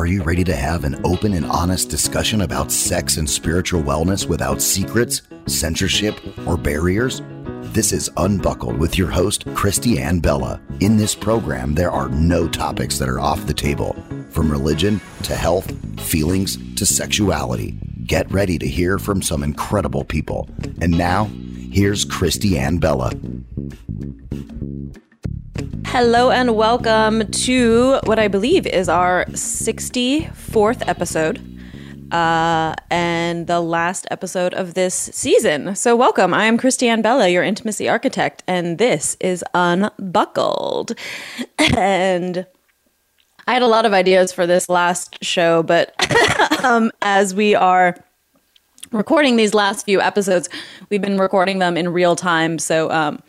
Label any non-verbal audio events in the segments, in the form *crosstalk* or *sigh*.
Are you ready to have an open and honest discussion about sex and spiritual wellness without secrets, censorship, or barriers? This is Unbuckled with your host, Christy Ann Bella. In this program, there are no topics that are off the table, from religion to health, feelings to sexuality. Get ready to hear from some incredible people. And now, here's Christy Ann Bella. Hello and welcome to what I believe is our 64th episode. Uh, and the last episode of this season. So, welcome. I am Christiane Bella, your intimacy architect, and this is Unbuckled. And I had a lot of ideas for this last show, but *laughs* um, as we are recording these last few episodes, we've been recording them in real time. So, um,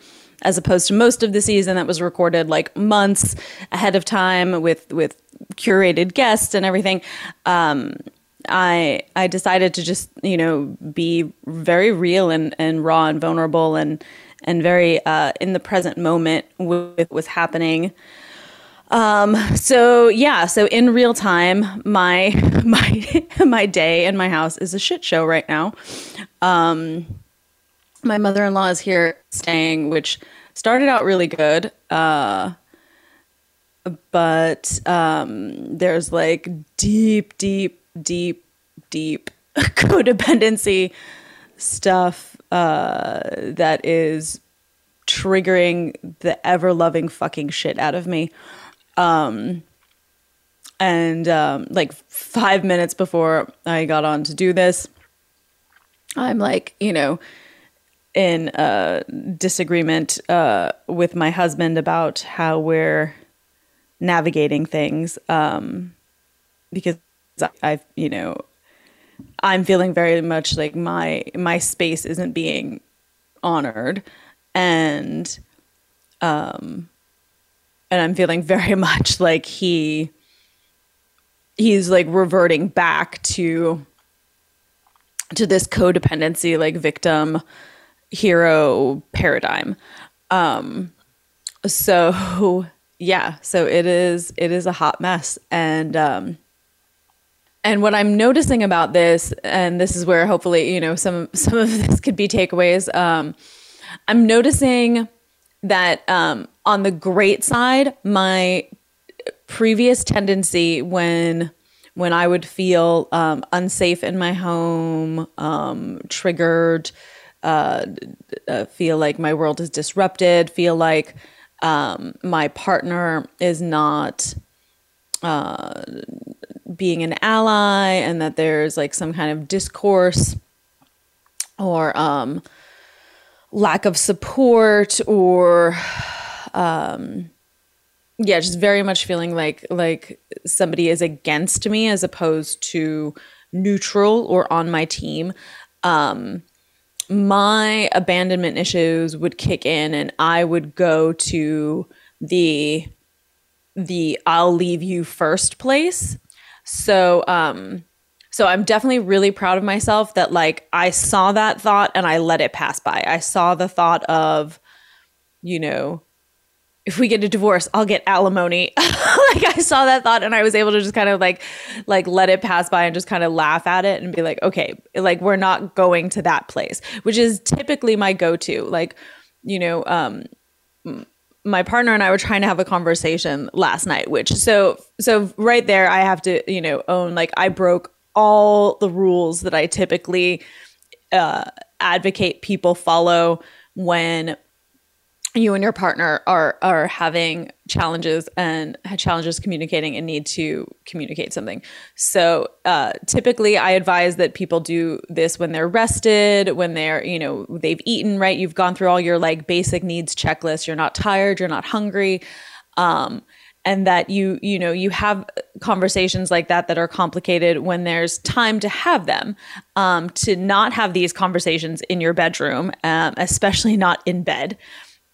as opposed to most of the season that was recorded like months ahead of time with with curated guests and everything. Um, I I decided to just you know be very real and, and raw and vulnerable and and very uh, in the present moment with what's happening. Um, so yeah, so in real time, my *laughs* my my day in my house is a shit show right now. Um, my mother-in-law is here staying, which started out really good. Uh, but um, there's like deep, deep, deep, deep *laughs* codependency stuff uh, that is triggering the ever loving fucking shit out of me. Um, and um, like five minutes before I got on to do this, I'm like, you know, in a disagreement uh, with my husband about how we're navigating things um, because I've you know I'm feeling very much like my my space isn't being honored. And um and I'm feeling very *laughs* much like he he's like reverting back to to this codependency like victim hero paradigm. Um, so *laughs* yeah, so it is it is a hot mess, and um, and what I'm noticing about this, and this is where hopefully you know some *laughs* some of this could be takeaways. Um, I'm noticing that um, on the great side, my previous tendency when when I would feel um, unsafe in my home, um, triggered, uh, uh, feel like my world is disrupted, feel like um, my partner is not uh, being an ally, and that there's like some kind of discourse or um, lack of support or um, yeah just very much feeling like like somebody is against me as opposed to neutral or on my team. Um my abandonment issues would kick in and I would go to the the I'll leave you first place. So um so I'm definitely really proud of myself that like I saw that thought and I let it pass by. I saw the thought of you know if we get a divorce, I'll get alimony. *laughs* like I saw that thought and I was able to just kind of like like let it pass by and just kind of laugh at it and be like, okay, like we're not going to that place, which is typically my go-to. Like, you know, um my partner and I were trying to have a conversation last night, which so so right there I have to, you know, own like I broke all the rules that I typically uh advocate people follow when you and your partner are are having challenges and challenges communicating and need to communicate something. So uh, typically, I advise that people do this when they're rested, when they're you know they've eaten right. You've gone through all your like basic needs checklist. You're not tired. You're not hungry. Um, and that you you know you have conversations like that that are complicated when there's time to have them um, to not have these conversations in your bedroom um, especially not in bed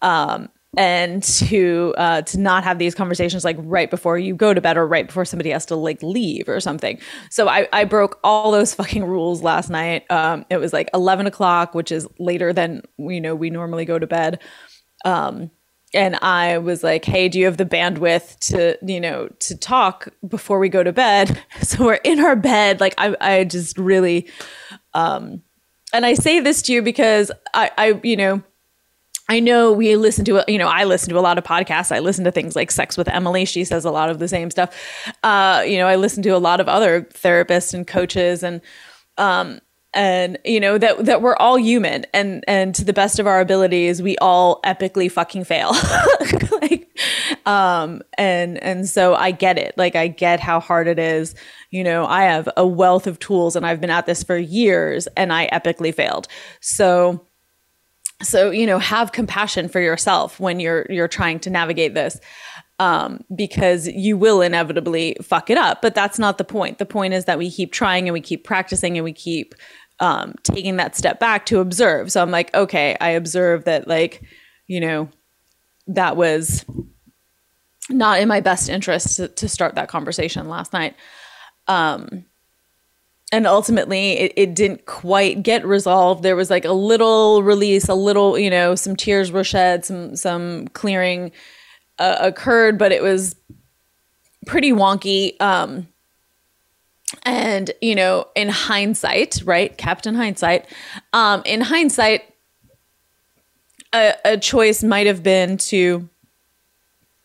um, and to uh, to not have these conversations like right before you go to bed or right before somebody has to like leave or something. So I, I broke all those *laughs* fucking rules last night. Um, it was like eleven o'clock, which is later than you know we normally go to bed. Um, and I was like, "Hey, do you have the bandwidth to, you know, to talk before we go to bed?" *laughs* So we're in our bed. Like I, I just really, um, and I say this to you because I, I, you know, I know we listen to, you know, I listen to a lot of podcasts. I listen to things like Sex with Emily. She says a lot of the same stuff. Uh, you know, I listen to a lot of other therapists and coaches, and um, and you know that that we're all human and and to the best of our abilities we all epically fucking fail *laughs* like um and and so i get it like i get how hard it is you know i have a wealth of tools and i've been at this for years and i epically failed so so you know have compassion for yourself when you're you're trying to navigate this um, because you will inevitably fuck it up. But that's not the point. The point is that we keep trying and we keep practicing and we keep um, taking that step back to observe. So I'm like, okay, I observe that, like, you know, that was not in my best interest to, to start that conversation last night. Um, and ultimately, it, it didn't quite get resolved. There was like a little release, a little, you know, some tears were shed, some some clearing uh, occurred, but it was pretty wonky. Um, and you know in hindsight right captain hindsight um in hindsight a, a choice might have been to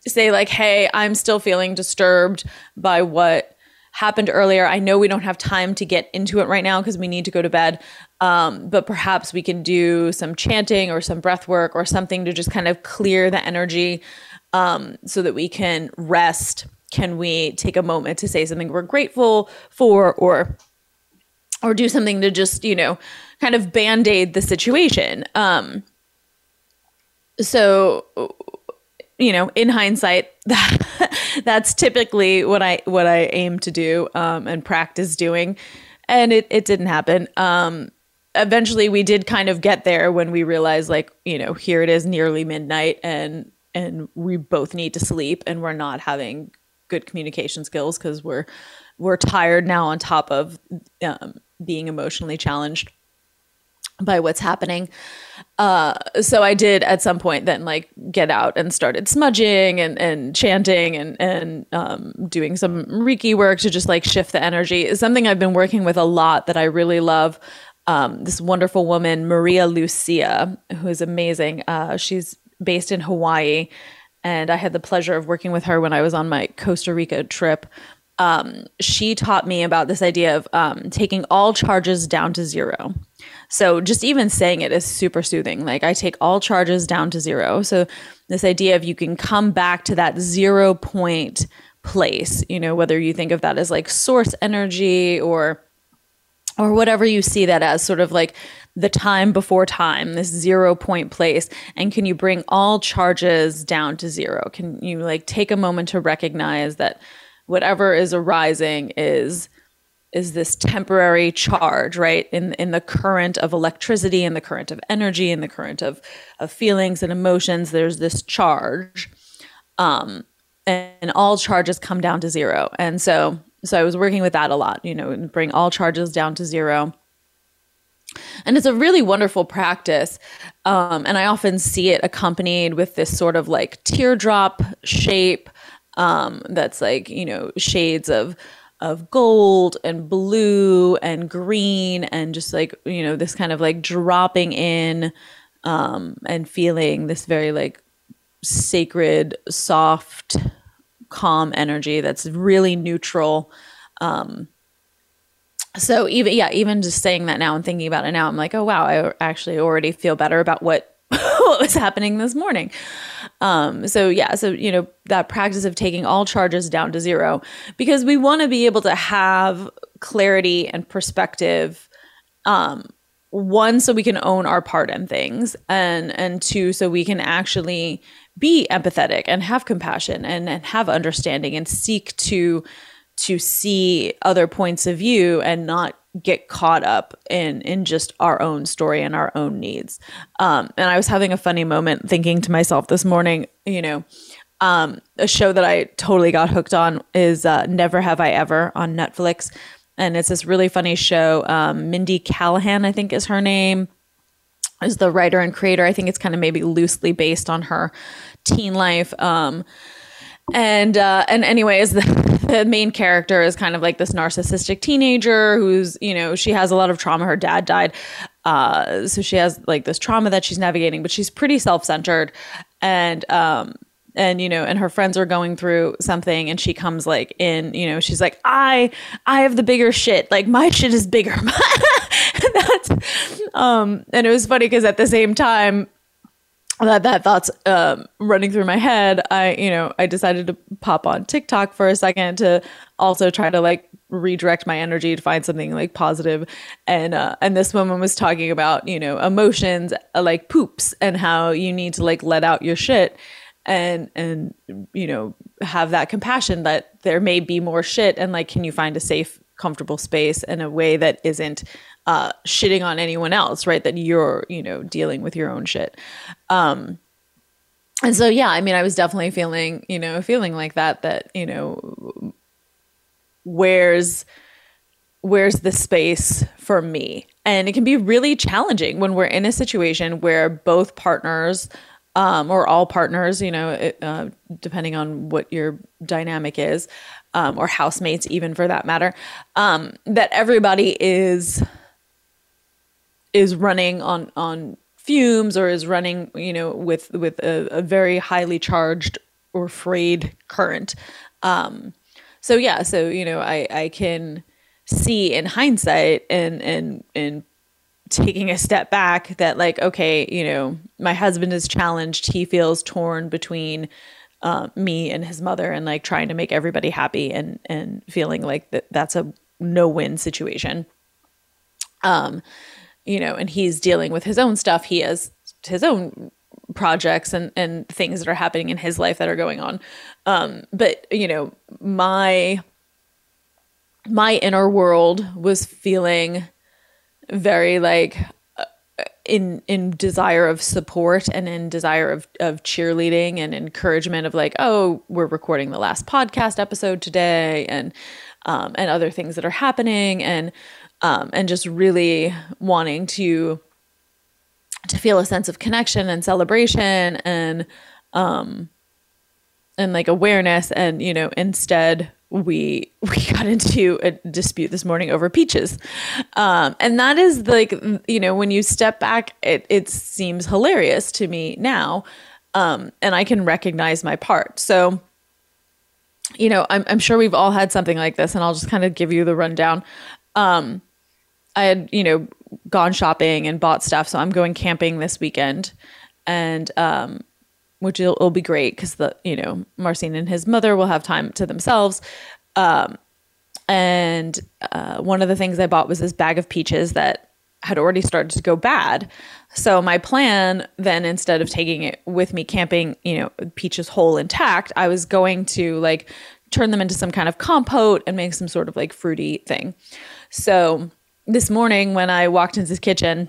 say like hey i'm still feeling disturbed by what happened earlier. I know we don't have time to get into it right now because we need to go to bed um, but perhaps we can do some chanting or some breath work or something to just kind of clear the energy um, so that we can rest. Can we take a moment to say something we're grateful for or or do something to just you know kind of band-aid the situation? Um so you know in hindsight *laughs* that *laughs* that's typically what i what i aim to do um and practice doing. And it it didn't happen. Um eventually we did kind of get there when we realized like you know here it is nearly midnight and and we both need to sleep and we're not having good communication skills because we're we're tired now on top of um, being emotionally challenged by what's happening. Uh, so I did at some point then like get out and started smudging and, and chanting and, and um, doing some Reiki work to just like shift the energy is something I've been working with a lot that I really love. Um, this wonderful woman, Maria Lucia, who is amazing. Uh, she's based in Hawaii and I had the pleasure of working with her when I was on my Costa Rica trip. Um, she taught me about this idea of um, taking all charges down to zero. So just even saying it is super soothing. Like I take all charges down to zero. So this idea of you can come back to that zero point place, you know, whether you think of that as like source energy or or whatever you see that as sort of like the time before time, this zero point place? And can you bring all charges down to zero? Can you like take a moment to recognize that whatever is arising is is this temporary charge, right? In in the current of electricity, in the current of energy, in the current of of feelings and emotions, there's this charge. Um, and all charges come down to zero. And so so I was working with that a lot, you know, and bring all charges down to zero. And it's a really wonderful practice. Um, and I often see it accompanied with this sort of like teardrop shape um, that's like, you know, shades of of gold and blue and green and just like, you know, this kind of like dropping in um, and feeling this very like sacred, soft, calm energy that's really neutral. Um, so even yeah, even just saying that now and thinking about it now, I'm like, oh wow, I actually already feel better about what *laughs* what was happening this morning. Um, so yeah, so you know that practice of taking all charges down to zero because we want to be able to have clarity and perspective. Um, one, so we can own our part in things, and and two, so we can actually be empathetic and have compassion and, and have understanding and seek to to see other points of view and not get caught up in in just our own story and our own needs. Um, and I was having a funny moment thinking to myself this morning, you know, um, a show that I totally got hooked on is uh, Never Have I Ever on Netflix. And it's this really funny show. Um, Mindy Callahan, I think is her name, is the writer and creator. I think it's kind of maybe loosely based on her teen life. Um, and uh, and anyways, *laughs* the, the main character is kind of like this narcissistic teenager who's you know she has a lot of trauma. Her dad died, uh, so she has like this trauma that she's navigating, but she's pretty self centered, and um, and you know and her friends are going through something and she comes like in you know she's like i i have the bigger shit. Like my shit is bigger. *laughs* That's um and it was funny because at the same time that that thoughts um, running through my head i you know i decided to pop on tiktok for a second to also try to like redirect my energy to find something like positive. And uh, and this woman was talking about you know emotions uh, like poops and how you need to like let out your shit and and you know have that compassion that there may be more shit and like can you find a safe comfortable space in a way that isn't uh shitting on anyone else right that you're you know dealing with your own shit. Um and so yeah i mean i was definitely feeling you know feeling like that that you know where's where's the space for me? And it can be really challenging when we're in a situation where both partners um, or all partners, you know, it, uh, depending on what your dynamic is, um, or housemates, even for that matter, um, that everybody is is running on on fumes or is running, you know, with with a, a very highly charged or frayed current. Um, so yeah, so you know, I I can see in hindsight and and and taking a step back that like okay you know my husband is challenged he feels torn between uh, me and his mother and like trying to make everybody happy and and feeling like that that's a no-win situation um you know and he's dealing with his own stuff. He has his own projects and and things that are happening in his life that are going on. Um but you know my my inner world was feeling very like uh, in in desire of support and in desire of of cheerleading and encouragement of like oh we're recording the last podcast episode today and um, and other things that are happening. And um, and just really wanting to to feel a sense of connection and celebration and um and like awareness. And you know instead we *laughs* we got into a dispute this morning over peaches. Um, and that is like you know when you step back it, it seems hilarious to me now um, and i can recognize my part. So you know I'm, I'm sure we've all had something like this and i'll just kind of give you the rundown. Um, i had you know gone shopping and bought stuff so i'm going camping this weekend and um, which will, will be great because the you know Marcin and his mother will have time to themselves. Um, and uh, one of the things I bought was this bag of peaches that had already started to go bad. So my plan then, instead of taking it with me camping, you know, peaches whole intact, I was going to like turn them into some kind of compote and make some sort of like fruity thing. So this morning when I walked into the kitchen,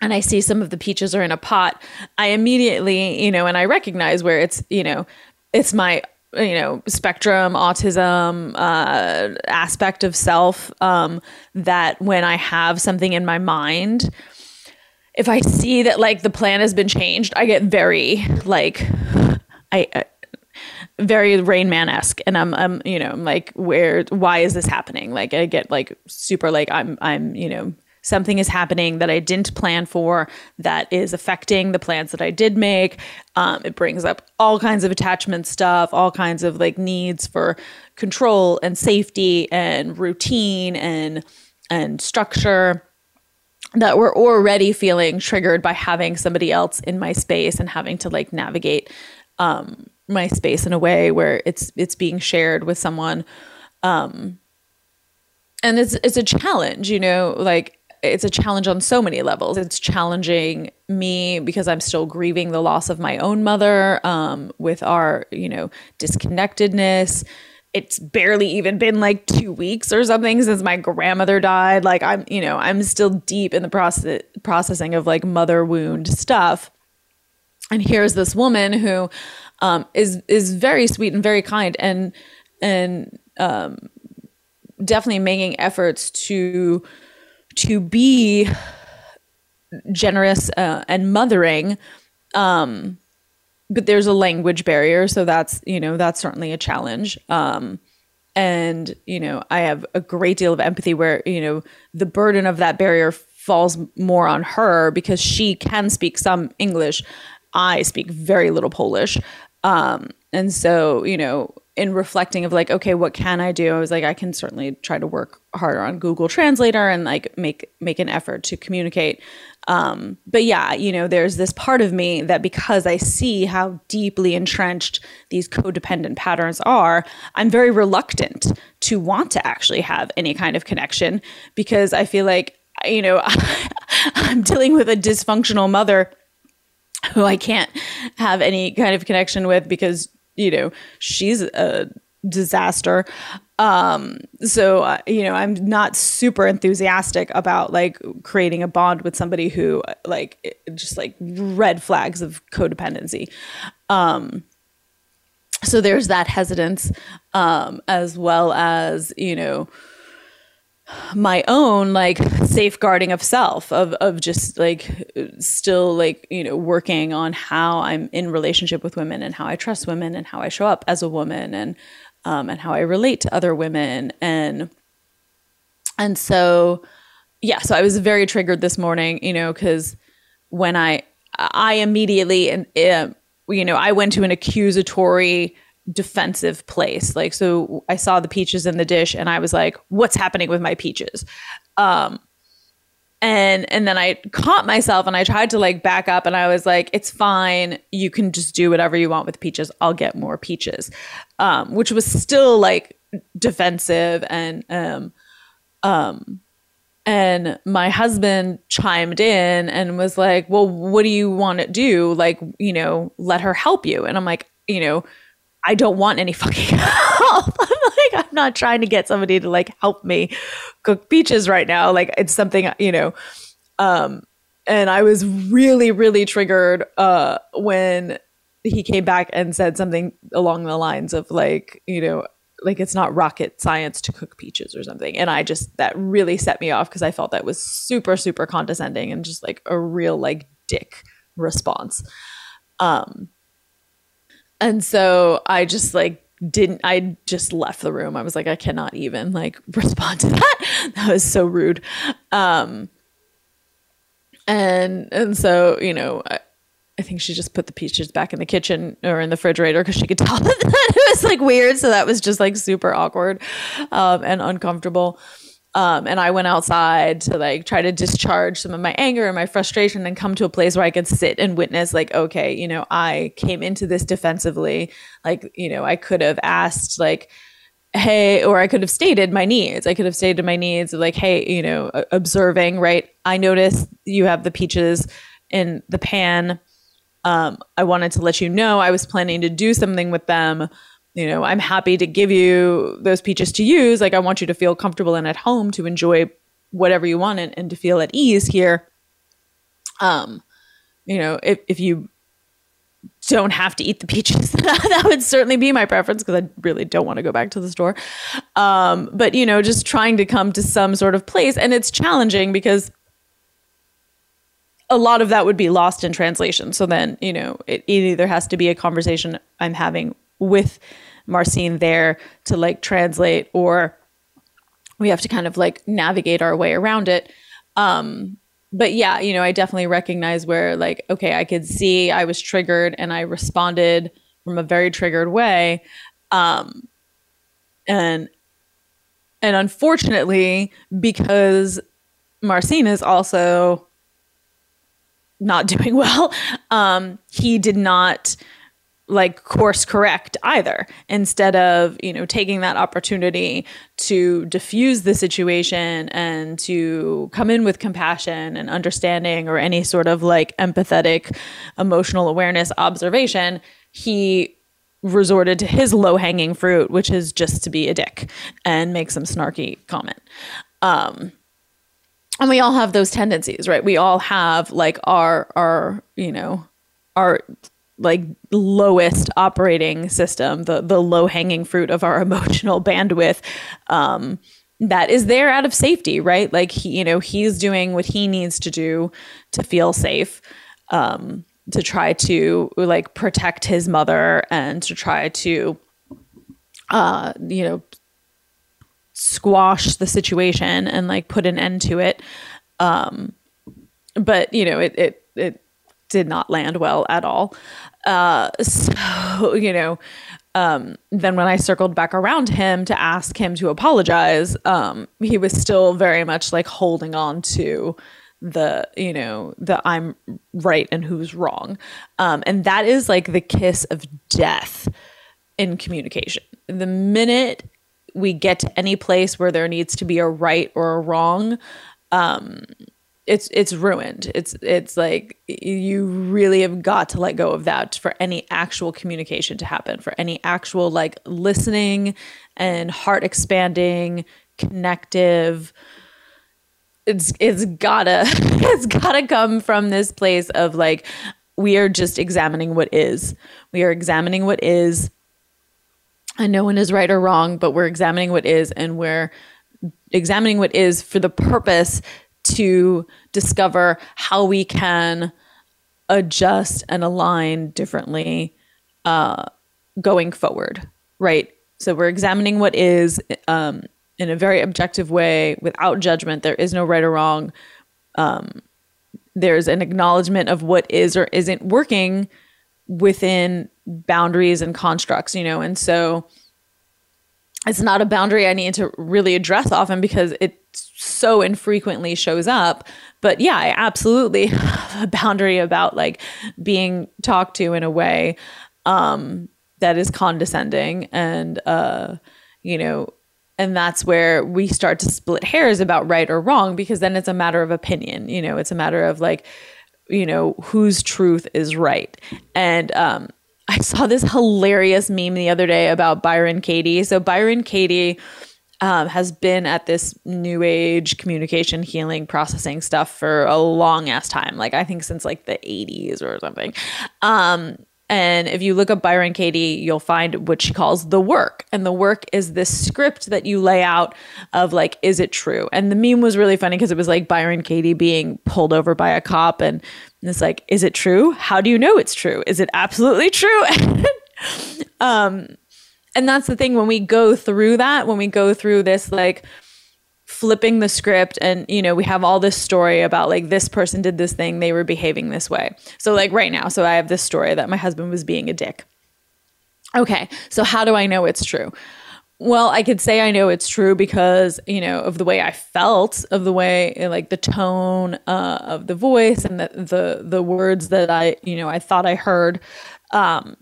and I see some of the peaches are in a pot, I immediately, you know, and I recognize where it's, you know, it's my, you know, spectrum, autism uh, aspect of self. Um, that when I have something in my mind, if I see that like the plan has been changed, I get very like, I, I very Rain Man esque, and I'm, I'm, you know, I'm like, where, why is this happening? Like, I get like super, like, I'm, I'm, you know, something is happening that I didn't plan for that is affecting the plans that I did make. Um, it brings up all kinds of attachment stuff, all kinds of like needs for control and safety and routine and and structure that we're already feeling triggered by having somebody else in my space and having to like navigate um, my space in a way where it's it's being shared with someone um, and it's it's a challenge you know like it's a challenge on so many levels. It's challenging me because I'm still grieving the loss of my own mother um, with our, you know, disconnectedness. It's barely even been like two weeks or something since my grandmother died. Like I'm, you know, I'm still deep in the process processing of like mother wound stuff. And here's this woman who um, is is very sweet and very kind and and um, definitely making efforts to to be generous uh, and mothering um, but there's a language barrier, so that's you know that's certainly a challenge. Um, and you know I have a great deal of empathy where you know the burden of that barrier falls more on her because she can speak some English. I speak very little Polish. Um, and so, you know, in reflecting of like, okay, what can I do? I was like, I can certainly try to work harder on Google Translator and like make make an effort to communicate. Um, but yeah, you know, there's this part of me that because I see how deeply entrenched these codependent patterns are, I'm very reluctant to want to actually have any kind of connection because I feel like, you know, *laughs* I'm dealing with a dysfunctional mother who I can't have any kind of connection with because, you know, she's a disaster. Um, so, uh, you know, I'm not super enthusiastic about like creating a bond with somebody who like just like red flags of codependency. Um, so there's that hesitance, um, as well as, you know, my own like safeguarding of self of of just like still like you know working on how I'm in relationship with women and how I trust women and how I show up as a woman and um, and how I relate to other women. And and so yeah so I was very triggered this morning you know because when I I immediately and uh, you know I went to an accusatory defensive place. Like, so I saw the peaches in the dish and I was like, what's happening with my peaches? Um, and and then I caught myself and I tried to like back up and I was like, it's fine. You can just do whatever you want with peaches. I'll get more peaches. Um, which was still like defensive and um um and my husband chimed in and was like, Well, what do you want to do? Like, you know, let her help you. And I'm like, you know, I don't want any *laughs* fucking help. *laughs* I'm like, I'm not trying to get somebody to like help me cook peaches right now. Like it's something, you know. Um, and I was really, really triggered uh when he came back and said something along the lines of like, you know, like it's not rocket science to cook peaches or something. And I just that really set me off because I felt that was super, super condescending and just like a real like dick response. Um and so I just like didn't I just left the room. I was like I cannot even like *laughs* respond to that. that was so rude. Um and and so, you know, I, I think she just put the peaches back in the kitchen or in the refrigerator because she could *laughs* tell that it was like weird. So that was just like super awkward um, and uncomfortable. Um, and I went outside to like try to discharge some of my anger and my frustration and come to a place where I could sit and witness, like, okay, you know, I came into this defensively. Like, you know, I could have asked, like, hey, or I could have stated my needs. I could have stated my needs, like, hey, you know, observing, right? I noticed you have the peaches in the pan. Um, I wanted to let you know I was planning to do something with them you know, I'm happy to give you those peaches to use. Like, I want you to feel comfortable and at home to enjoy whatever you want and, and to feel at ease here. Um, you know, if, if you don't have to eat the peaches, *laughs* that would certainly be my preference because I really don't want to go back to the store. Um, but, you know, just trying to come to some sort of place. And it's challenging because a lot of that would be lost in translation. So then, you know, it, it either has to be a conversation I'm having with Marcin there to like translate or we have to kind of like navigate our way around it. Um, but yeah, you know, I definitely recognize where like, okay, I could see I was triggered and I responded from a very triggered way. Um, and, and unfortunately, because Marcin is also not *laughs* doing well, um, he did not like course correct either instead of you know taking that opportunity to diffuse the situation and to come in with compassion and understanding or any sort of like empathetic emotional awareness observation he resorted to his low hanging fruit which is just to be a dick and make some snarky comment. Um and we all have those tendencies right? We all have like our our you know our like lowest operating system, the the low hanging fruit of our *laughs* emotional bandwidth. Um, that is there out of safety, right? Like he, you know, he's doing what he needs to do to feel safe. Um, to try to like protect his mother and to try to uh you know squash the situation and like put an end to it um but you know it it it did not land well at all uh *laughs* so you know um then when i circled back around him to ask him to apologize um he was still very much like holding on to the you know the i'm right and who's wrong. Um and that is like the kiss of death in communication. The minute we get to any place where there needs to be a right or a wrong um it's it's ruined. It's it's like you really have got to let go of that for any actual communication to happen for any actual like listening and heart expanding connective. It's it's gotta *laughs* it's gotta come from this place of like we are just examining what is. We are examining what is. And no one is right or wrong but we're examining what is and we're examining what is for the purpose to discover how we can adjust and align differently uh, going forward right so we're examining what is um, in a very objective way without judgment. There is no right or wrong. Um, there's an acknowledgement of what is or isn't working within boundaries and constructs, you know, and so it's not a boundary I need to really address often because it so infrequently shows up. But yeah, I absolutely *laughs* have a boundary about like being talked to in a way um, that is condescending and, uh, you know, and that's where we start to split hairs about right or wrong because then it's a matter of opinion you know it's a matter of like you know whose truth is right and um i saw this hilarious meme the other day about byron katie so byron katie um, has been at this new age communication healing processing stuff for a long ass time like i think since like the 80s or something um and if you look up Byron Katie, you'll find what she calls the work. And the work is this script that you lay out of like, is it true? And the meme was really funny because it was like Byron Katie being pulled over by a cop. And it's like, is it true? How do you know it's true? Is it absolutely true? *laughs* um, and that's the thing when we go through that, when we go through this, like, flipping the script and you know we have all this story about like this person did this thing they were behaving this way. So like right now so i have this story that my husband was being a dick. Okay so how do i know it's true? Well i could say i know it's true because you know of the way i felt of the way like the tone uh, of the voice and the, the the words that i you know i thought i heard. Um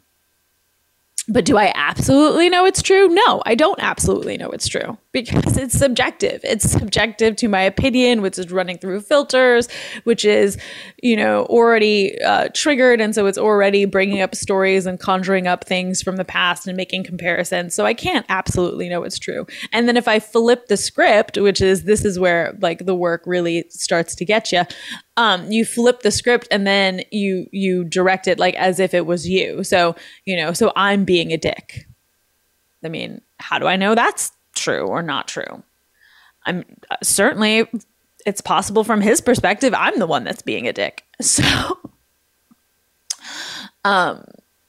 but do I absolutely know it's true? No, I don't absolutely know it's true because it's subjective. It's subjective to my opinion, which is running through filters, which is, you know, already uh, triggered. And so it's already bringing up stories and conjuring up things from the past and making comparisons. So I can't absolutely know it's true. And then if I flip the script, which is this is where like the work really starts to get you, um, you flip the script and then you you direct it like as if it was you. So you know, so I'm being a dick. I mean, how do I know that's true or not true? I'm uh, certainly it's possible from his perspective I'm the one that's being a dick. *laughs* So um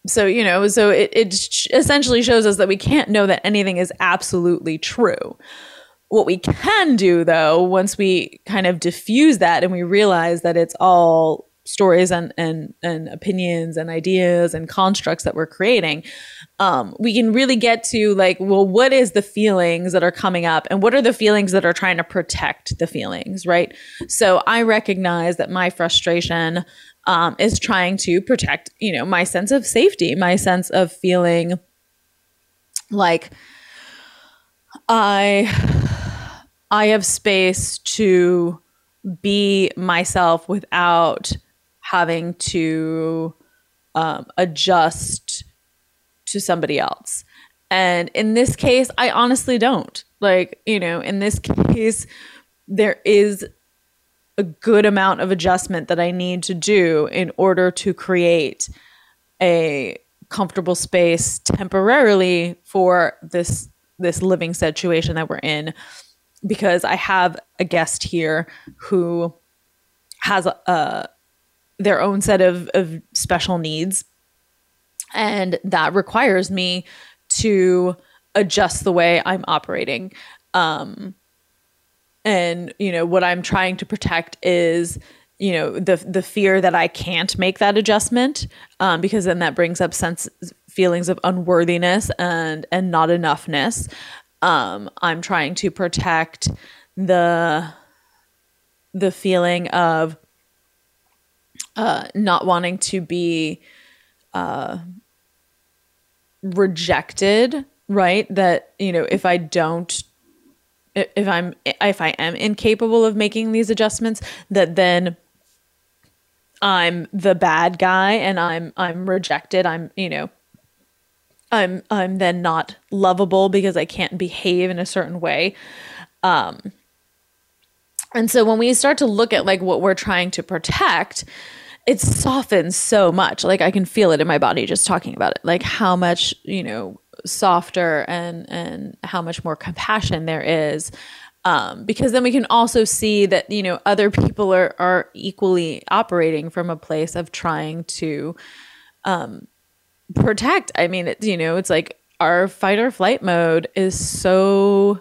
so you know so it, it essentially shows us that we can't know that anything is absolutely true what we can do though, once we kind of diffuse that and we realize that it's all stories and and and opinions and ideas and constructs that we're creating um, we can really get to like well what is the feelings that are coming up and what are the feelings that are trying to protect the feelings right? So i recognize that my frustration um, is trying to protect you know my sense of safety my sense of feeling like i I have space to be myself without having to um, adjust to somebody else. And in this case, I honestly don't. Like, you know, in this case, there is a good amount of adjustment that I need to do in order to create a comfortable space temporarily for this this living situation that we're in because I have a guest here who has a, a their own set of, of special needs. And that requires me to adjust the way I'm operating. Um, and you know what I'm trying to protect is you know the the fear that I can't make that adjustment um, because then that brings up sense feelings of unworthiness and and not enoughness. Um, I'm trying to protect the the feeling of uh, not wanting to be uh, rejected, right? That you know, if I don't, if I'm, if I am incapable of making these adjustments, that then I'm the bad guy and I'm I'm rejected. I'm you know, I'm I'm then not lovable because I can't behave in a certain way. Um, and so when we start to look at like what we're trying to protect, it softens so much. Like I can feel it in my body just talking about it. Like how much, you know, softer and and how much more compassion there is. Um, because then we can also see that you know other people are are equally operating from a place of trying to um, protect. I mean, you know, it's like our fight or flight mode is so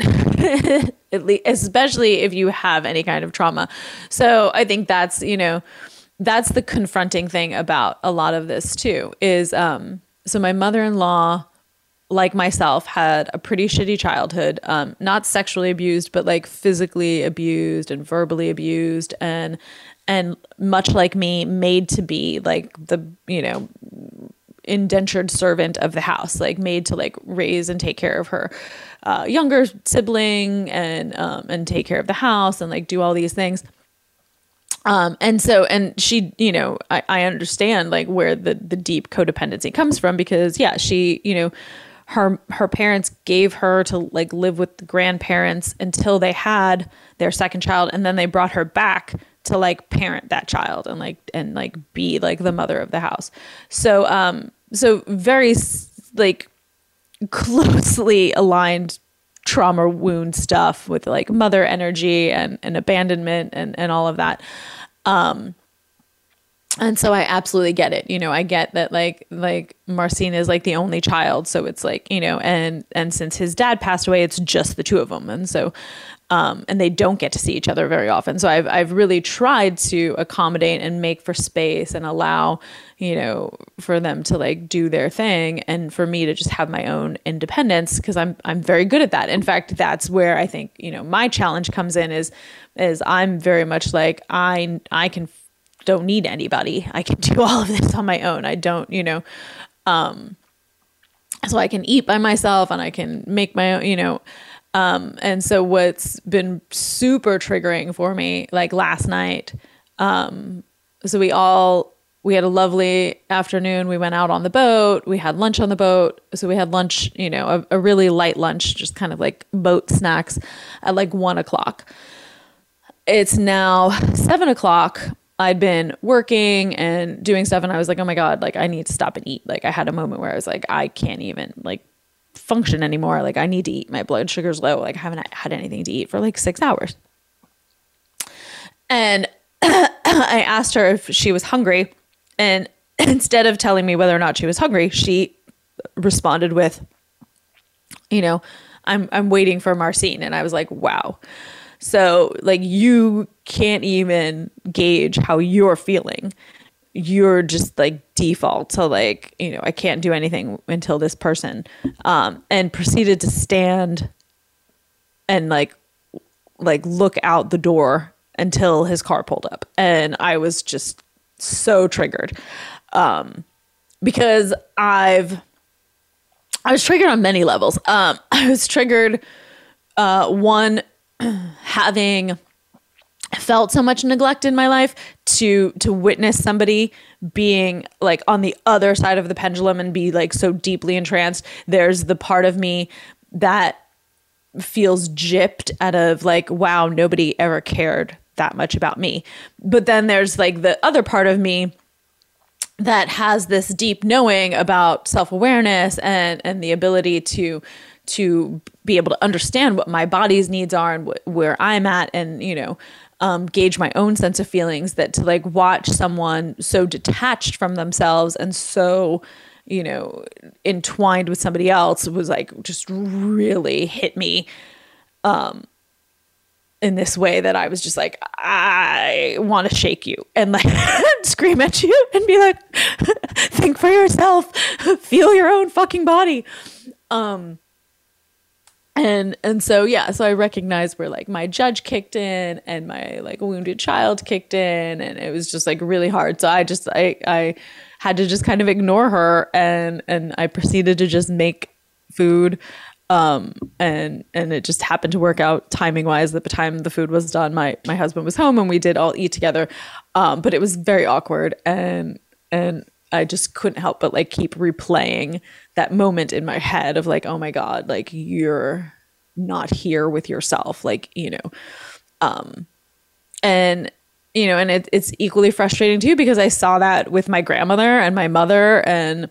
*laughs* at least especially if you have any kind of trauma. So I think that's, you know, that's the confronting thing about a lot of this too is um so my mother-in-law like myself had a pretty shitty childhood um not sexually abused but like physically abused and verbally abused and and much like me made to be like the you know indentured servant of the house like made to like raise and take care of her uh, younger sibling and um, and take care of the house and like do all these things. Um, and so, and she, you know, I, I understand like where the the deep codependency comes from because yeah, she, you know, her her parents gave her to like live with the grandparents until they had their second child, and then they brought her back to like parent that child and like and like be like the mother of the house. So, um, so very like closely aligned trauma wound stuff with like mother energy and, and abandonment and, and all of that. Um, and so I absolutely get it. You know, I get that like like Marcin is like the only child, so it's like, you know, and and since his dad passed away, it's just the two of them. And so um, and they don't get to see each other very often. So I've I've really tried to accommodate and make for space and allow you know for them to like do their thing and for me to just have my own independence because I'm I'm very good at that. In fact, that's where I think you know my challenge comes in is is I'm very much like I I can don't need anybody. I can do all of this on my own. I don't you know. Um, so I can eat by myself and I can make my own, you know, um, and so what's been super triggering for me, like last night, um, so we all we had a lovely afternoon. We went out on the boat. We had lunch on the boat. So we had lunch, you know, a, a really light lunch, just kind of like boat snacks at like one o'clock. It's now seven o'clock. I'd been working and doing stuff, and I was like, oh my God, like I need to stop and eat. Like I had a moment where I was like, I can't even like function anymore. Like I need to eat. My blood sugar's low. Like I haven't had anything to eat for like six hours. And *clears throat* I asked her if she was hungry. And *clears throat* instead of telling me whether or not she was hungry, she responded with, you know, I'm I'm waiting for Marcin. And I was like, wow. So like you can't even gauge how you're feeling you're just like default to like you know i can't do anything until this person um and proceeded to stand and like like look out the door until his car pulled up. And i was just so triggered um because i've i was triggered on many levels. Um *laughs* i was triggered uh one *clears throat* having felt so much neglect in my life to to witness somebody being like on the other side of the pendulum and be like so deeply entranced. There's the part of me that feels gypped out of like wow nobody ever cared that much about me. But then there's like the other part of me that has this deep knowing about self-awareness and and the ability to to be able to understand what my body's needs are and wh- where I'm at and you know um, gauge my own sense of feelings that to like watch someone so detached from themselves and so you know entwined with somebody else was like just really hit me um in this way that I was just like, I want to shake you and like *laughs* scream at you and be like, *laughs* think for yourself, *laughs* feel your own fucking body. Um, and and so yeah so i recognized where like my judge kicked in and my like wounded child kicked in and it was just like really hard. So i just i i had to just kind of ignore her and and i proceeded to just make food um and and it just happened to work out timing wise that the time the food was done. My my husband was home and we did all eat together um but it was very awkward and and I just couldn't help but like keep replaying that moment in my head of like, oh my God, like you're not here with yourself. Like, you know, um, and, you know, and it, it's equally frustrating too because I saw that with my grandmother and my mother and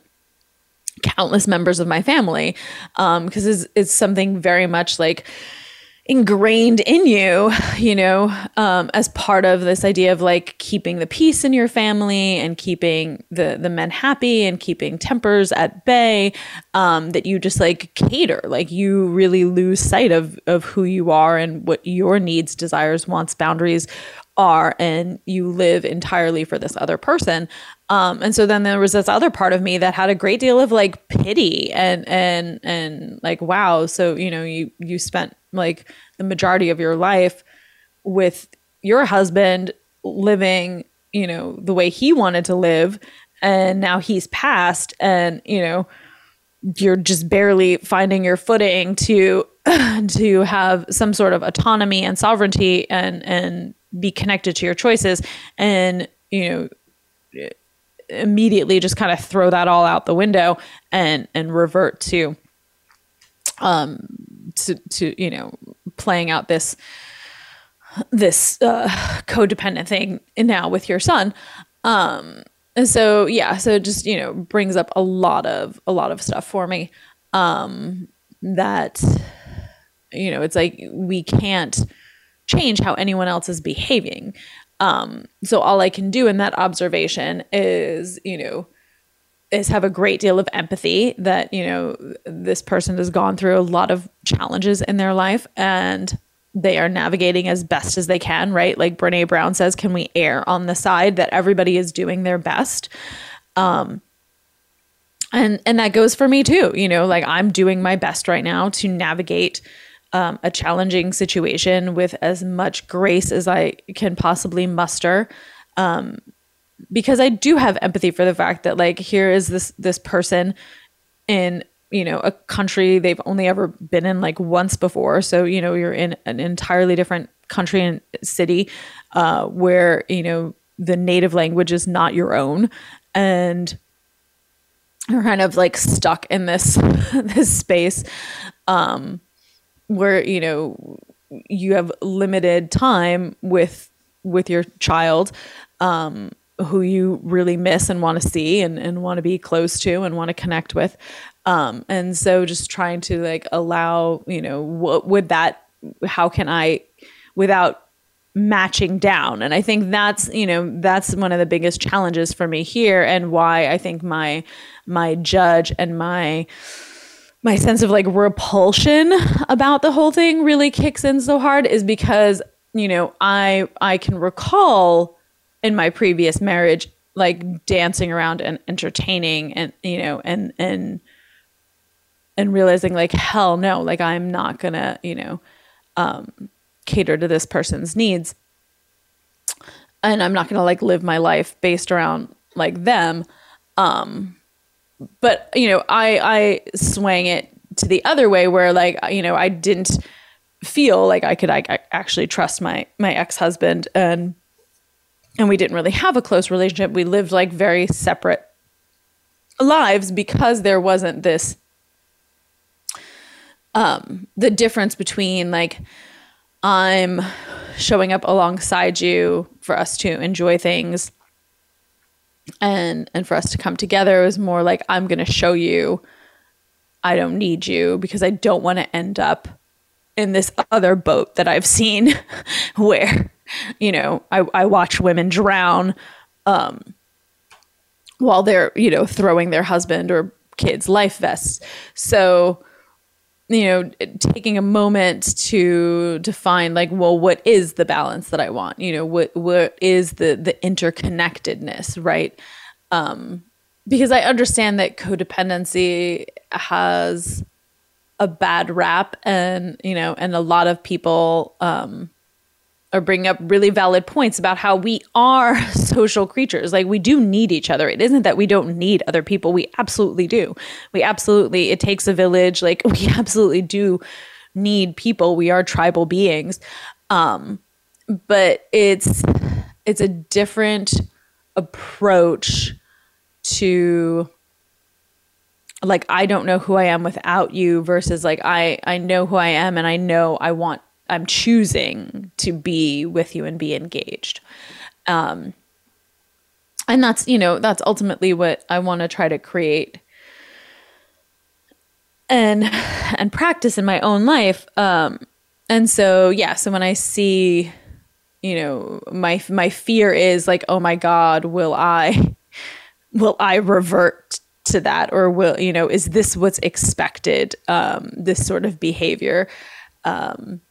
countless members of my family. Um, because it's, it's something very much like, ingrained in you, *laughs* you know, um, as part of this idea of like keeping the peace in your family and keeping the the men happy and keeping tempers at bay. Um, that you just like cater, like you really lose sight of of who you are and what your needs, desires, wants, boundaries are, and you live entirely for this other person. Um, and so then there was this other part of me that had a great deal of like pity and and and like wow so you know you you spent like the majority of your life with your husband living you know the way he wanted to live and now he's passed and you know you're just barely finding your footing to *clears throat* to have some sort of autonomy and sovereignty and and be connected to your choices. And you know immediately just kind of throw that all out the window and and revert to um to to you know playing out this this uh codependent thing now with your son. Um so yeah so it just you know brings up a lot of a lot of stuff for me um that you know it's like we can't change how anyone else is behaving um, so all I can do in that observation is, you know, is have a great deal of empathy that, you know, this person has gone through a lot of challenges in their life and they are navigating as best as they can, right? Like Brene Brown says, can we err on the side that everybody is doing their best? Um, and and that goes for me too. You know, like I'm doing my best right now to navigate um, a challenging situation with as much grace as I can possibly muster. Um, because I do have empathy for the fact that like here is this this person in you know a country they've only ever been in like once before so you know you're in an entirely different country and city uh, where you know the native language is not your own and you're kind of like stuck in this *laughs* this space um where you know you have limited time with with your child um, who you really miss and want to see and, and want to be close to and want to connect with. Um, and so just trying to like allow you know what would that how can i without matching down? And i think that's you know that's one of the biggest challenges for me here and why i think my my judge and my my sense of like repulsion about the whole thing really kicks in so hard is because you know i i can recall in my previous marriage like dancing around and entertaining and you know and and and realizing like hell no like i'm not gonna you know um cater to this person's needs. And i'm not gonna like live my life based around like them. Um but you know, I I swang it to the other way where like you know I didn't feel like I could I, actually trust my my ex husband and and we didn't really have a close relationship. We lived like very separate lives because there wasn't this um the difference between like I'm showing up alongside you for us to enjoy things and and for us to come together it was more like i'm going to show you i don't need you because i don't want to end up in this other boat that I've seen *laughs* where, you know, I, I watch women drown um, while they're, you know, throwing their husband or kids life vests. So, you know, taking a moment to define like, well, what is the balance that I want? You know, what what is the the interconnectedness, right? Um, because I understand that codependency has a bad rap and you know and a lot of people um are bringing up really valid points about how we are *laughs* social creatures. Like we do need each other. It isn't that we don't need other people. We absolutely do. We absolutely it takes a village. Like *laughs* we absolutely do need people. We are tribal beings. Um but it's it's a different approach to like I don't know who I am without you versus like I I know who I am and I know I want I'm choosing to be with you and be engaged. Um and that's you know that's ultimately what I want to try to create and and practice in my own life. Um and so yeah so when I see you know my my fear is like oh my god will I *laughs* will I revert to that? Or will you know is this what's expected um, this sort of behavior? Um,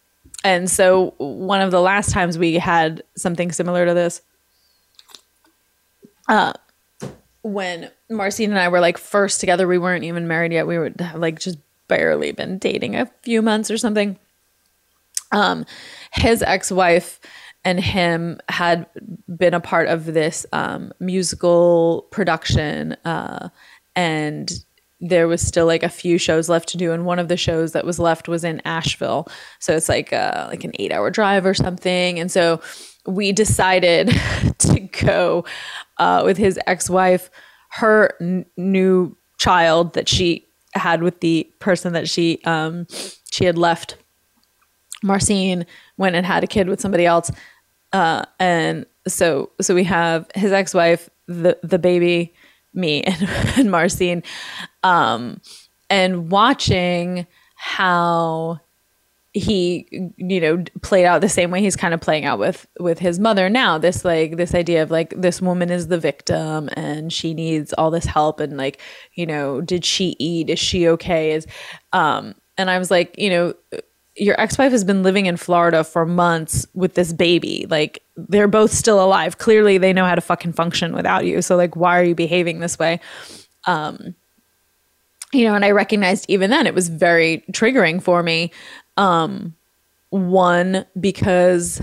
and so one of the last times we had something similar to this uh, when Marcin and I were like first together we weren't even married yet. We were like just barely been dating a few months or something. Um his ex-wife and him had been a part of this um, musical production uh, and there was still like a few shows left to do and one of the shows that was left was in Asheville. So it's like uh like an 8 hour drive or something. And so we decided *laughs* to go uh, with his ex-wife her n- new child that she had with the person that she um she had left. Marcin went and had a kid with somebody else. Uh and so so we have his ex-wife the the baby me *laughs* and, and Marcin, um, and watching how he you know played out the same way he's kind of playing out with with his mother now this like this idea of like this woman is the victim and she needs all this help and like you know did she eat is she okay is um and i was like you know your ex-wife has been living in Florida for months with this baby. Like they're both still alive. Clearly they know how to fucking function without you. So like why are you behaving this way? Um you know, and I recognized even then it was very triggering for me. Um one because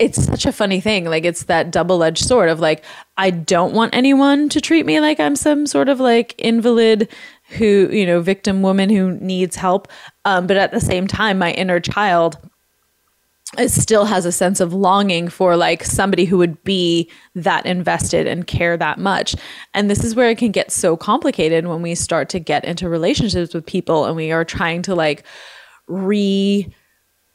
it's such a funny thing. Like it's that double-edged sword of like I don't want anyone to treat me like I'm some sort of like invalid who, you know, victim woman who needs help. Um, but at the same time, my inner child still has a sense of longing for like somebody who would be that invested and care that much. And this is where it can get so complicated when we start to get into relationships with people and we are trying to like re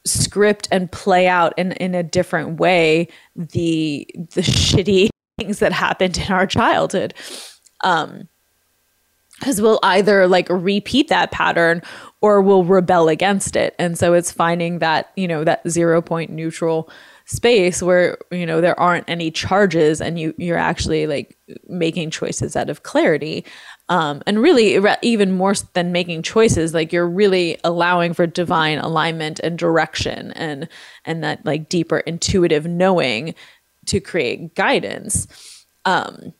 script and play out in, in a different way the the shitty *laughs* things that happened in our childhood. Um because we'll either like repeat that pattern or we'll rebel against it. And so it's finding that you know that zero point neutral space where you know there aren't any charges and you you're actually like making choices out of clarity. Um, and really even more than making choices like you're really allowing for divine alignment and direction and and that like deeper intuitive knowing to create guidance. Um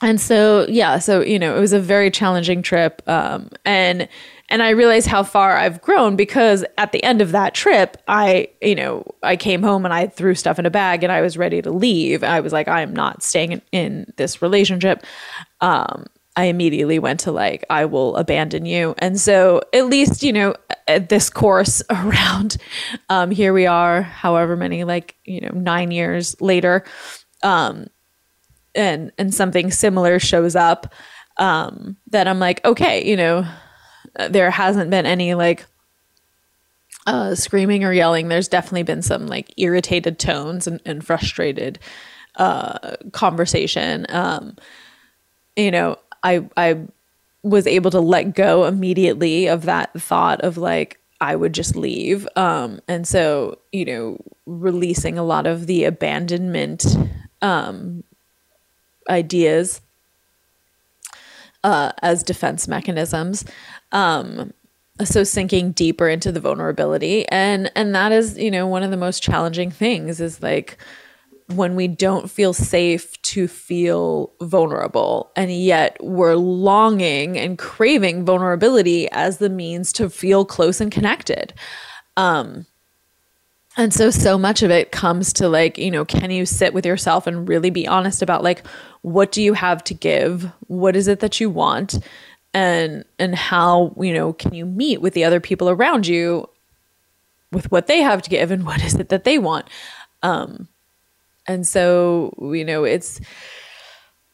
and so yeah so you know it was a very challenging trip um, and and i realized how far i've grown because at the end of that trip i you know i came home and i threw stuff in a bag and i was ready to leave. I was like i'm not staying in, this relationship. Um, i immediately went to like i will abandon you. And so at least you know this course *laughs* around um, here we are however many like you know nine years later um, and and something similar shows up um that I'm like okay you know there hasn't been any like uh screaming or yelling there's definitely been some like irritated tones and, and frustrated uh conversation um you know I I was able to let go immediately of that thought of like I would just leave. Um, and so, you know, releasing a lot of the abandonment um, ideas uh, as defense mechanisms. Um, so sinking deeper into the vulnerability and and that is you know one of the most challenging things is like when we don't feel safe to feel vulnerable and yet we're longing and craving vulnerability as the means to feel close and connected um and so so much of it comes to like you know can you sit with yourself and really be honest about like what do you have to give? What is it that you want? And and how you know can you meet with the other people around you with what they have to give and what is it that they want? Um and so you know it's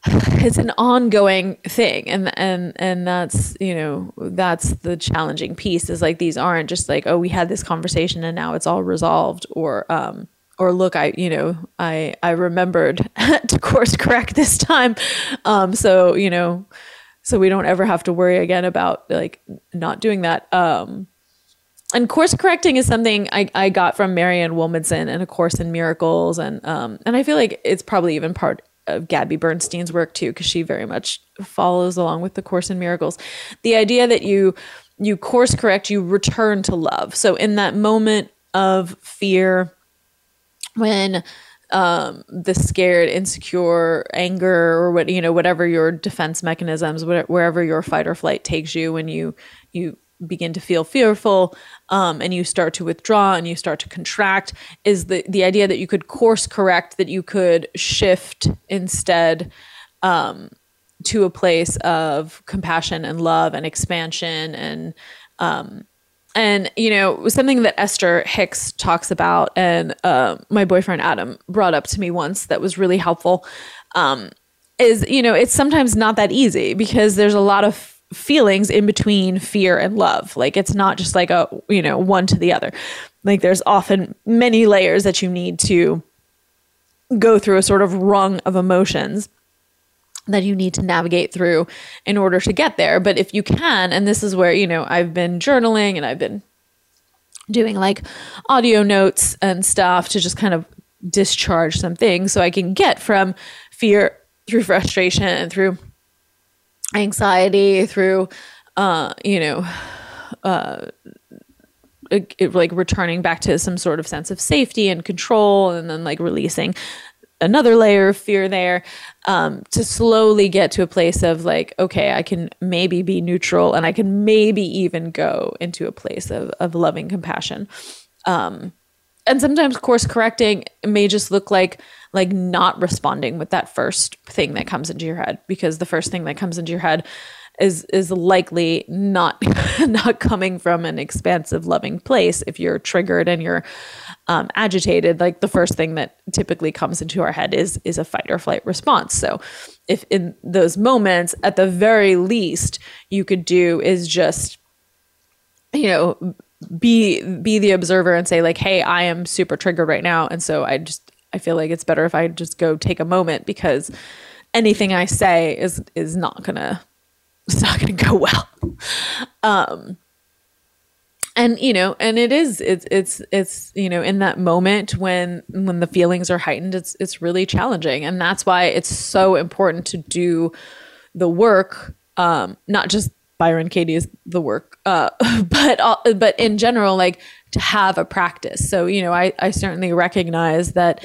*laughs* it's an ongoing thing and and and that's you know that's the challenging piece is like these aren't just like oh we had this conversation and now it's all resolved or um or look i you know i i remembered *laughs* to course correct this time um so you know so we don't ever have to worry again about like not doing that um and course correcting is something I, I got from Marianne Williamson and A Course in Miracles. And, um, and I feel like it's probably even part of Gabby Bernstein's work too, because she very much follows along with the Course in Miracles. The idea that you, you course correct, you return to love. So in that moment of fear, when um the scared insecure anger or what you know whatever your defense mechanisms whatever, wherever your fight or flight takes you when you you begin to feel fearful um, and you start to withdraw and you start to contract is the the idea that you could course correct that you could shift instead um, to a place of compassion and love and expansion and um, and you know something that Esther Hicks talks about and uh, my boyfriend Adam brought up to me once that was really helpful um, is you know it's sometimes not that easy because there's a lot of feelings in between fear and love. Like it's not just like a, you know, one to the other. Like there's often many layers that you need to go through a sort of rung of emotions that you need to navigate through in order to get there. But if you can, and this is where, you know, I've been journaling and I've been doing like audio notes and stuff to just kind of discharge some things so I can get from fear through frustration and through anxiety through uh you know uh it, like returning back to some sort of sense of safety and control and then like releasing another layer of fear there um, to slowly get to a place of like okay i can maybe be neutral and i can maybe even go into a place of, of loving compassion. Um, and sometimes course correcting may just look like like not responding with that first thing that comes into your head because the first thing that comes into your head is is likely not *laughs* not coming from an expansive loving place. If you're triggered and you're um, agitated like the first thing that typically comes into our head is is a fight or flight response. So if in those moments at the very least you could do is just you know be be the observer and say like hey i am super triggered right now and so i just i feel like it's better if i just go take a moment because anything i say is is not gonna *laughs* it's not gonna go well. Um and you know and it is it's it's it's you know in that moment when when the feelings are heightened it's it's really challenging. And that's why it's so important to do the work um not just Byron Katie is the work, uh, *laughs* but uh, but in general, like to have a practice. So you know, I I certainly recognize that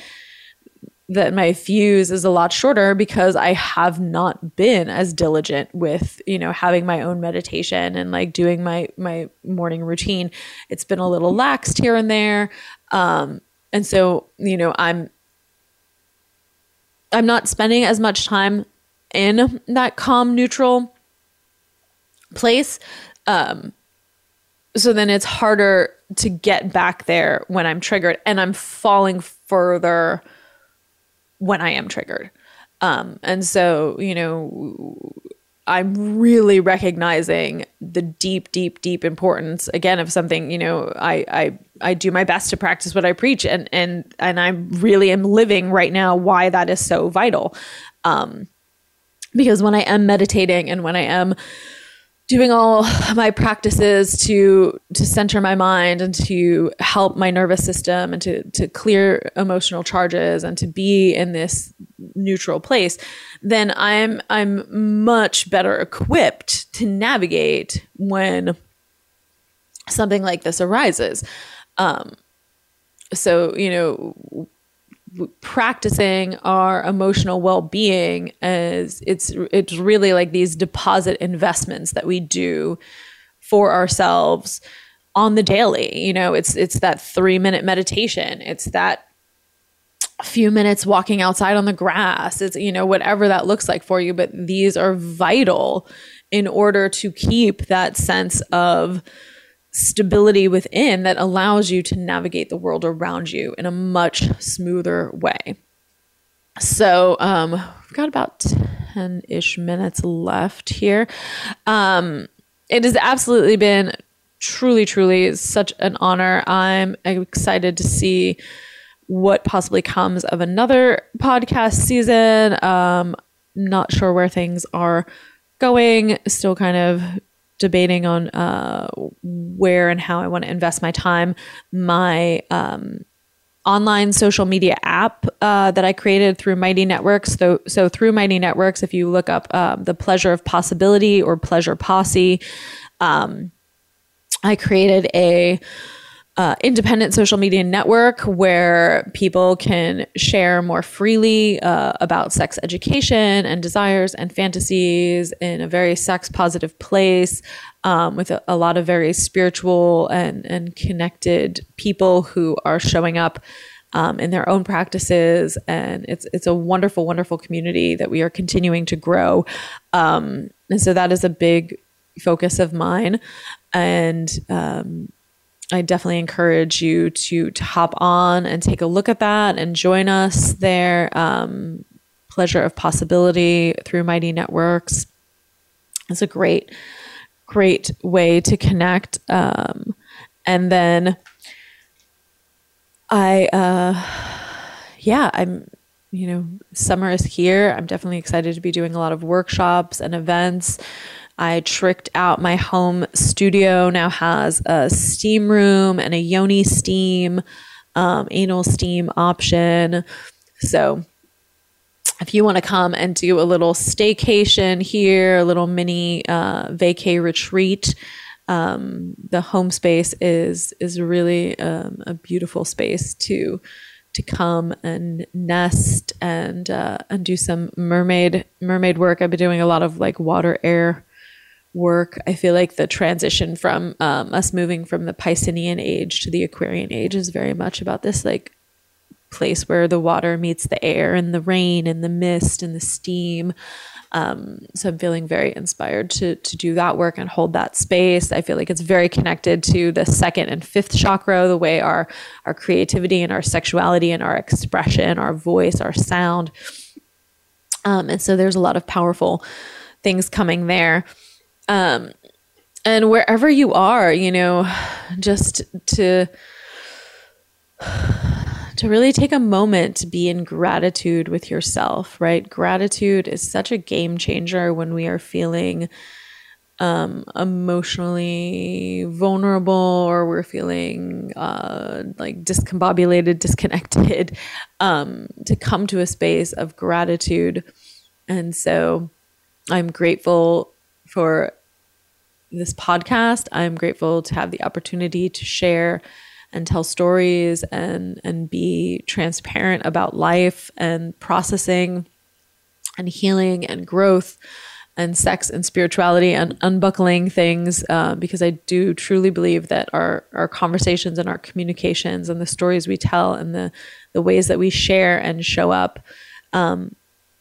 that my fuse is a lot shorter because I have not been as diligent with you know having my own meditation and like doing my my morning routine. It's been a little laxed here and there, um, and so you know I'm I'm not spending as much time in that calm neutral place. Um, so then it's harder to get back there when I'm triggered and I'm falling further when I am triggered. Um, and so, you know, I'm really recognizing the deep, deep, deep importance again of something, you know, I, I, I do my best to practice what I preach and, and, and I really am living right now why that is so vital. Um, because when I am meditating and when I am doing all *laughs* my practices to to center my mind and to help my nervous system and to to clear emotional charges and to be in this neutral place then i'm i'm much better equipped to navigate when something like this arises. Um so you know practicing our emotional well-being as it's it's really like these deposit investments that we do for ourselves on the daily. You know it's it's that 3 minute meditation. It's that few minutes walking outside on the grass. It's you know whatever that looks like for you. But these are vital in order to keep that sense of stability within that allows you to navigate the world around you in a much smoother way. So, um, we've got about 10 ish minutes left here. Um, it has absolutely been truly, truly such an honor. I'm excited to see what possibly comes of another podcast season. Um, not sure where things are going, still kind of debating on uh, where and how I want to invest my time. My um, online social media app uh, that I created through Mighty Networks. So, so through Mighty Networks, if you look up um, the Pleasure of Possibility or Pleasure Posse, um, I created a uh, independent social media network where people can share more freely uh, about sex education and desires and fantasies in a very sex positive place um, with a, a, lot of very spiritual and, and connected people who are showing up um, in their own practices. And it's, it's a wonderful, wonderful community that we are continuing to grow. Um, and so that is a big focus of mine. And, um, I definitely encourage you to to hop on and take a look at that and join us there. Um, Pleasure of Possibility through Mighty Networks. It's a great, great way to connect. Um, and then I, uh, yeah, I'm, you know, summer is here. I'm definitely excited to be doing a lot of workshops and events. I tricked out my home studio, now has a steam room and a yoni steam, um, anal steam option. So if you want to come and do a little staycation here, a little mini uh, vacay retreat, um, the home space is is really um, a beautiful space to to come and nest and uh, and do some mermaid mermaid work. I've been doing a lot of like water air work, I feel like the transition from um, us moving from the Piscean age to the Aquarian age is very much about this like place where the water meets the air and the rain and the mist and the steam. Um, so I'm feeling very inspired to to do that work and hold that space. I feel like it's very connected to the second and fifth chakra, the way our our creativity and our sexuality and our expression, our voice, our sound. Um, and so there's a lot of powerful things coming there. Um, and wherever you are, you know, just to to really take a moment to be in gratitude with yourself, right? Gratitude is such a game changer when we are feeling um, emotionally vulnerable or we're feeling uh, like discombobulated, disconnected, *laughs* um, to come to a space of gratitude. And so I'm grateful for this podcast. I'm grateful to have the opportunity to share and tell stories and and be transparent about life and processing and healing and growth and sex and spirituality and unbuckling things uh, because I do truly believe that our our conversations and our communications and the stories we tell and the the ways that we share and show up um,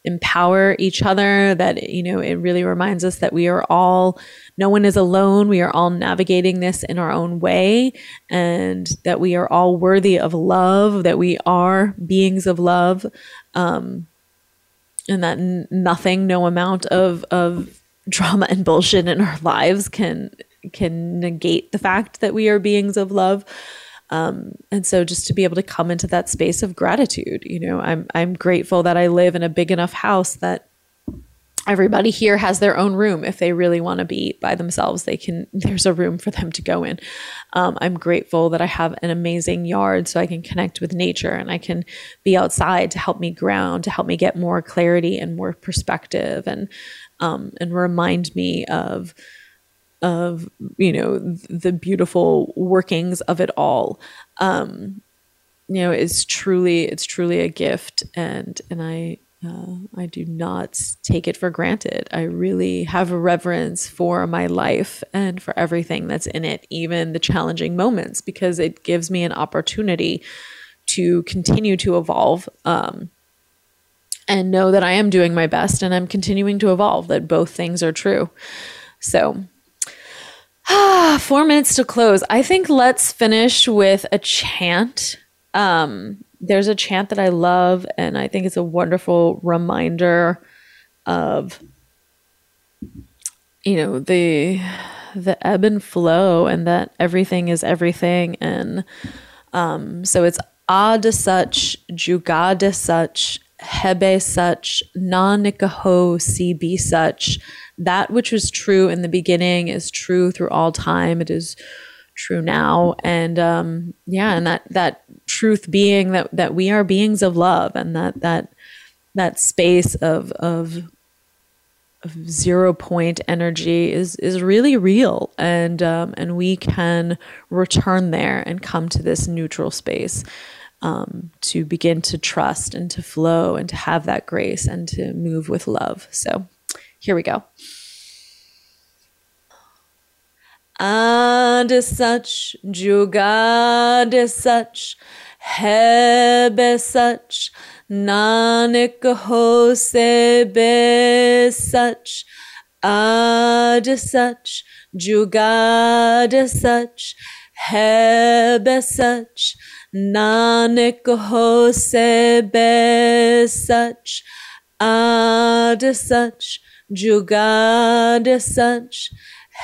empower each other that you know it really reminds us that we are all no one is alone. We are all navigating this in our own way and that we are all worthy of love that we are beings of love um and that n- nothing no amount of of drama and bullshit in our lives can can negate the fact that we are beings of love um, and so just to be able to come into that space of gratitude, you know, I'm I'm grateful that I live in a big enough house that everybody here has their own room. If they really want to be by themselves they can *laughs* there's a room for them to go in. Um, i'm grateful that i have an amazing yard so i can connect with nature and i can be outside to help me ground to help me get more clarity and more perspective and um, and remind me of of you know the beautiful workings of it all um, you know is truly it's truly a gift and and i uh, I do not take it for granted. I really have a reverence for my life and for everything that's in it, even the challenging moments, because it gives me an opportunity to continue to evolve um, and know that I am doing my best and I'm continuing to evolve, that both things are true. So, *sighs* four minutes to close. I think let's finish with a chant. Um, there's a chant that I love, and I think it's a wonderful reminder of, you know, the the ebb and flow, and that everything is everything, and um, so it's ad such, jugada such, hebe such, nanikaho si be such. That which was true in the beginning is true through all time. It is true now. And um yeah and that that truth being that that we are beings of love and that that that space of of of zero point energy is is really real. And um, and we can return there and come to this neutral space um, to begin to trust and to flow and to have that grace and to move with love. So here we go. And such, jugad such, heb such, nanik hose be such, ad such, jugad such, heb such, such, such, Jugad such,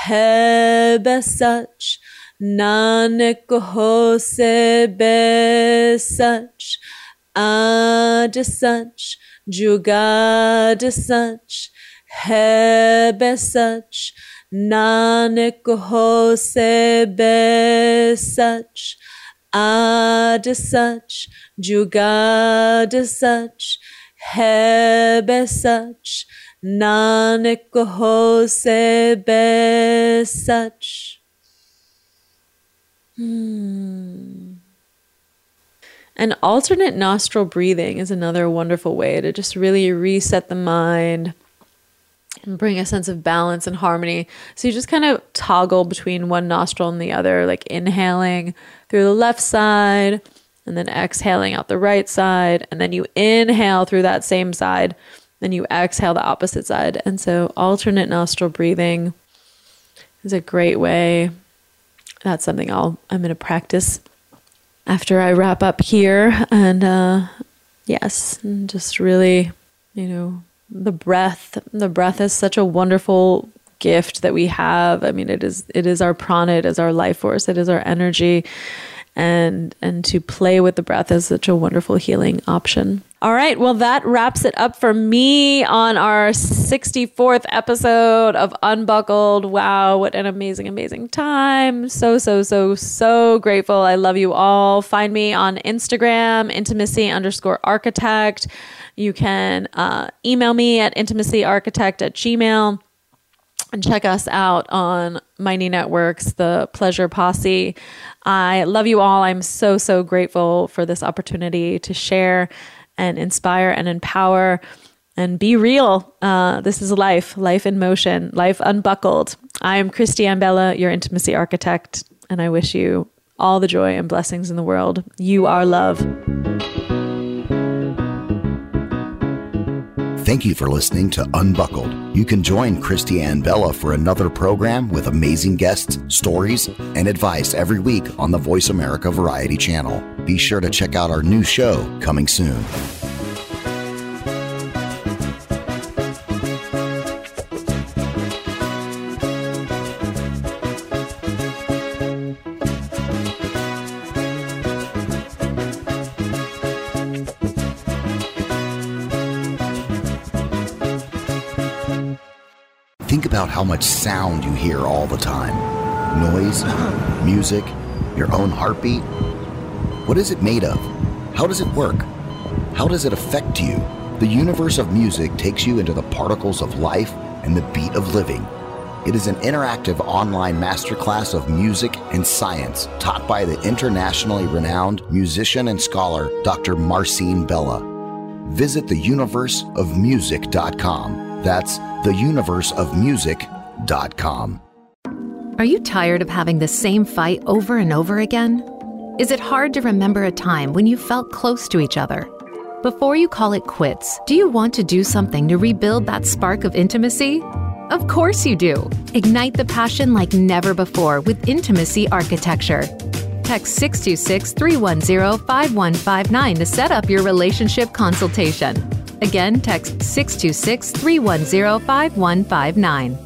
Hebe such, Nanak hose be such, Ad such, Jugad such, Hebe such, Nanak hose be such, Ad such, Jugad such, Hebe such, Nanak ho se be such. Hmm. And alternate nostril breathing is another wonderful way to just really reset the mind and bring a sense of balance and harmony. So you just kind of toggle between one nostril and the other, like inhaling through the left side and then exhaling out the right side. And then you inhale through that same side then you exhale the opposite side. And so alternate nostril breathing is a great way. That's something I'll I'm to practice after I wrap up here and uh yes, and just really, you know, the breath, the breath is such a wonderful gift that we have. I mean, it is it is our prana, it is our life force, it is our energy and and to play with the breath is such a wonderful healing option. All right, well that wraps it up for me on our 64th episode of Unbuckled. Wow, what an amazing amazing time. So so so so grateful. I love you all. Find me on Instagram intimacy underscore architect. You can uh, email me at intimacyarchitect at gmail and check us out on Mighty Networks, the Pleasure Posse. I love you all. I'm so, so grateful for this opportunity to share and inspire and empower and be real. Uh, this is life, life in motion, life unbuckled. I am Christy Bella, your intimacy architect, and I wish you all the joy and blessings in the world. You are love. Thank you for listening to Unbuckled. You can join Christiane Bella for another program with amazing guests, stories, and advice every week on the Voice America Variety Channel. Be sure to check out our new show coming soon. How much sound you hear all the time noise, uh-huh. music, your own heartbeat. What is it made of? How does it work? How does it affect you? The universe of music takes you into the particles of life and the beat of living. It is an interactive online masterclass of music and science taught by the internationally renowned musician and scholar Dr. Marcin Bella. Visit theuniverseofmusic.com. That's theuniverseofmusic.com. Are you tired of having the same fight over and over again? Is it hard to remember a time when you felt close to each other? Before you call it quits, do you want to do something to rebuild that spark of intimacy? Of course you do. Ignite the passion like never before with Intimacy Architecture. Text 626 310 5159 to set up your relationship consultation. Again, text 626 310 5159.